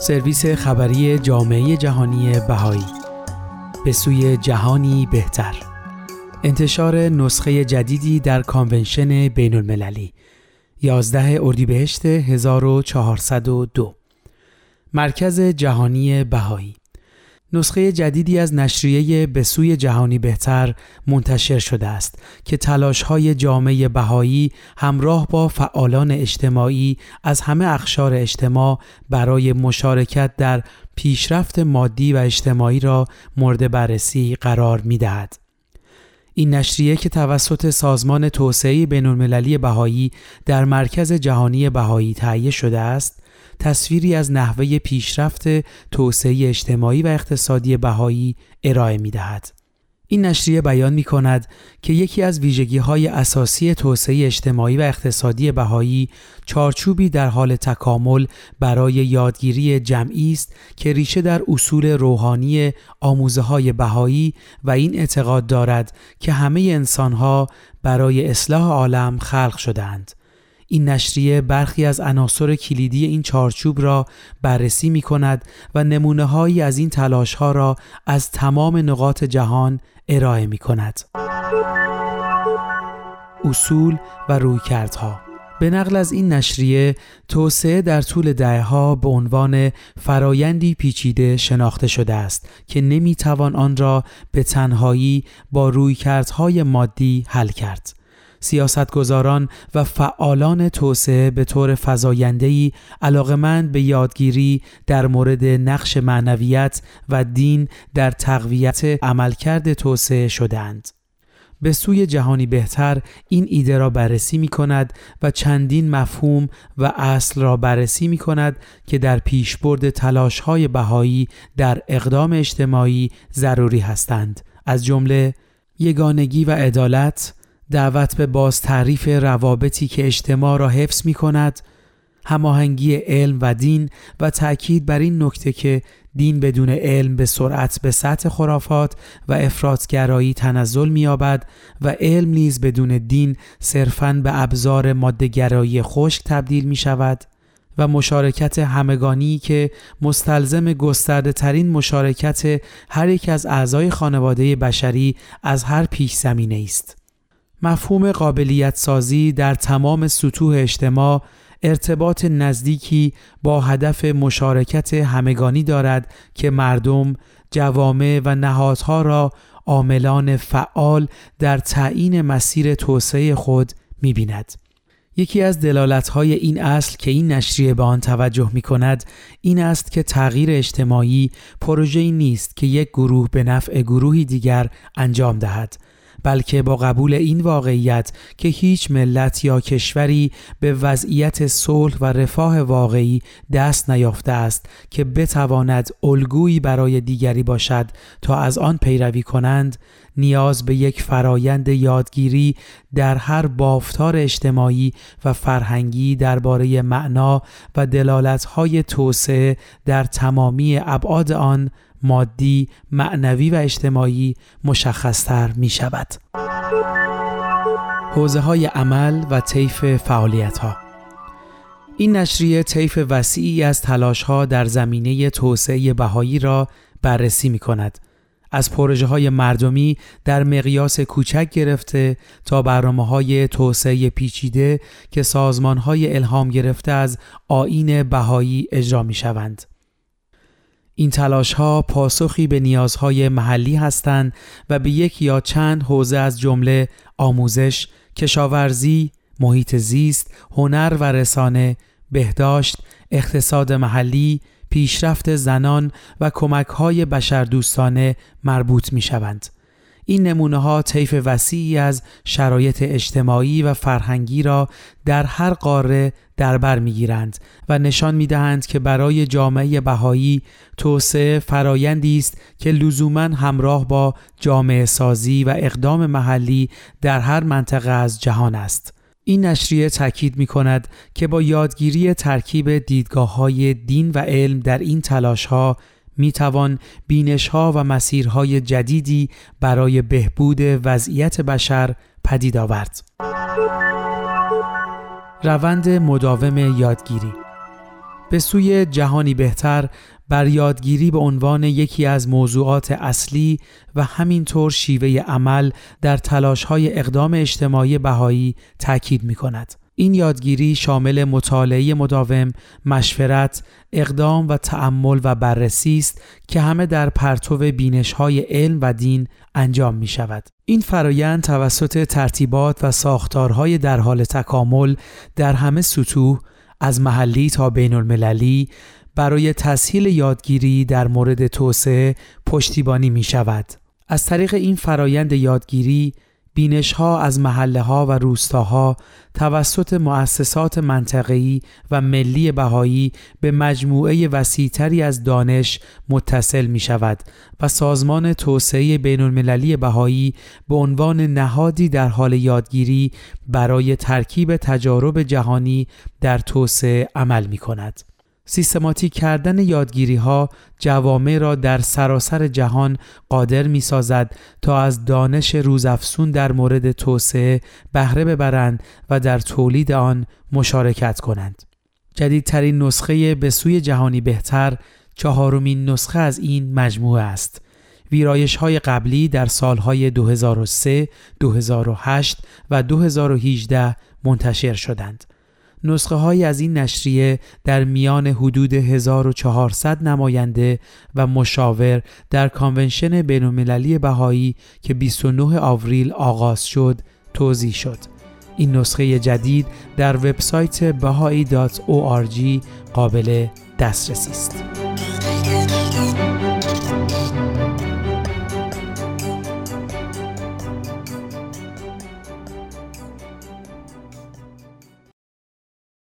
سرویس خبری جامعه جهانی بهایی. به سوی جهانی بهتر. انتشار نسخه جدیدی در کانونشن بین المللی 11 اردیبهشت 1402 مرکز جهانی بهایی. نسخه جدیدی از نشریه به سوی جهانی بهتر منتشر شده است که تلاش های جامعه بهایی همراه با فعالان اجتماعی از همه اخشار اجتماع برای مشارکت در پیشرفت مادی و اجتماعی را مورد بررسی قرار می دهد. این نشریه که توسط سازمان توسعه بین المللی بهایی در مرکز جهانی بهایی تهیه شده است تصویری از نحوه پیشرفت توسعه اجتماعی و اقتصادی بهایی ارائه می دهد. این نشریه بیان می کند که یکی از ویژگی های اساسی توسعه اجتماعی و اقتصادی بهایی چارچوبی در حال تکامل برای یادگیری جمعی است که ریشه در اصول روحانی آموزه های بهایی و این اعتقاد دارد که همه انسانها برای اصلاح عالم خلق شدند. این نشریه برخی از عناصر کلیدی این چارچوب را بررسی می کند و نمونه هایی از این تلاش ها را از تمام نقاط جهان ارائه می کند. اصول و رویکردها به نقل از این نشریه توسعه در طول دهها به عنوان فرایندی پیچیده شناخته شده است که نمی‌توان آن را به تنهایی با رویکردهای مادی حل کرد. سیاستگزاران و فعالان توسعه به طور فزاینده‌ای علاقمند به یادگیری در مورد نقش معنویت و دین در تقویت عملکرد توسعه شدند. به سوی جهانی بهتر این ایده را بررسی می کند و چندین مفهوم و اصل را بررسی می کند که در پیشبرد تلاش های بهایی در اقدام اجتماعی ضروری هستند از جمله یگانگی و عدالت دعوت به باز تعریف روابطی که اجتماع را حفظ می کند هماهنگی علم و دین و تاکید بر این نکته که دین بدون علم به سرعت به سطح خرافات و افراطگرایی تنزل می‌یابد و علم نیز بدون دین صرفاً به ابزار مادهگرایی خشک تبدیل می شود و مشارکت همگانی که مستلزم گسترده ترین مشارکت هر یک از اعضای خانواده بشری از هر پیش زمینه است. مفهوم قابلیت سازی در تمام سطوح اجتماع ارتباط نزدیکی با هدف مشارکت همگانی دارد که مردم، جوامع و نهادها را عاملان فعال در تعیین مسیر توسعه خود می‌بیند. یکی از دلالت‌های این اصل که این نشریه به آن توجه می کند این است که تغییر اجتماعی پروژه‌ای نیست که یک گروه به نفع گروهی دیگر انجام دهد بلکه با قبول این واقعیت که هیچ ملت یا کشوری به وضعیت صلح و رفاه واقعی دست نیافته است که بتواند الگویی برای دیگری باشد تا از آن پیروی کنند نیاز به یک فرایند یادگیری در هر بافتار اجتماعی و فرهنگی درباره معنا و دلالت‌های توسعه در تمامی ابعاد آن مادی، معنوی و اجتماعی مشخصتر می شود. حوزه های عمل و طیف فعالیت ها این نشریه طیف وسیعی از تلاش ها در زمینه توسعه بهایی را بررسی می کند. از پروژه های مردمی در مقیاس کوچک گرفته تا برنامه های توسعه پیچیده که سازمان های الهام گرفته از آین بهایی اجرا می شوند. این تلاش ها پاسخی به نیازهای محلی هستند و به یک یا چند حوزه از جمله آموزش، کشاورزی، محیط زیست، هنر و رسانه، بهداشت، اقتصاد محلی، پیشرفت زنان و کمک های بشردوستانه مربوط می شوند. این نمونه ها طیف وسیعی از شرایط اجتماعی و فرهنگی را در هر قاره در بر می‌گیرند و نشان می‌دهند که برای جامعه بهایی توسعه فرایندی است که لزوما همراه با جامعه سازی و اقدام محلی در هر منطقه از جهان است. این نشریه تاکید می کند که با یادگیری ترکیب دیدگاه های دین و علم در این تلاش ها می توان بینش ها و مسیرهای جدیدی برای بهبود وضعیت بشر پدید آورد. روند مداوم یادگیری به سوی جهانی بهتر بر یادگیری به عنوان یکی از موضوعات اصلی و همینطور شیوه عمل در های اقدام اجتماعی بهایی تاکید می کند. این یادگیری شامل مطالعه مداوم، مشورت، اقدام و تأمل و بررسی است که همه در پرتو بینش های علم و دین انجام می شود. این فرایند توسط ترتیبات و ساختارهای در حال تکامل در همه سطوح از محلی تا بین المللی برای تسهیل یادگیری در مورد توسعه پشتیبانی می شود. از طریق این فرایند یادگیری بینش ها از محله ها و روستاها توسط مؤسسات منطقه‌ای و ملی بهایی به مجموعه وسیعتری از دانش متصل می شود و سازمان توسعه بین المللی بهایی به عنوان نهادی در حال یادگیری برای ترکیب تجارب جهانی در توسعه عمل می کند. سیستماتیک کردن یادگیری ها جوامع را در سراسر جهان قادر می سازد تا از دانش روزافسون در مورد توسعه بهره ببرند و در تولید آن مشارکت کنند. جدیدترین نسخه به سوی جهانی بهتر چهارمین نسخه از این مجموعه است. ویرایش های قبلی در سالهای 2003، 2008 و 2018 منتشر شدند. نسخه های از این نشریه در میان حدود 1400 نماینده و مشاور در کانونشن بینالمللی بهایی که 29 آوریل آغاز شد توضیح شد. این نسخه جدید در وبسایت bahai.org قابل دسترسی است.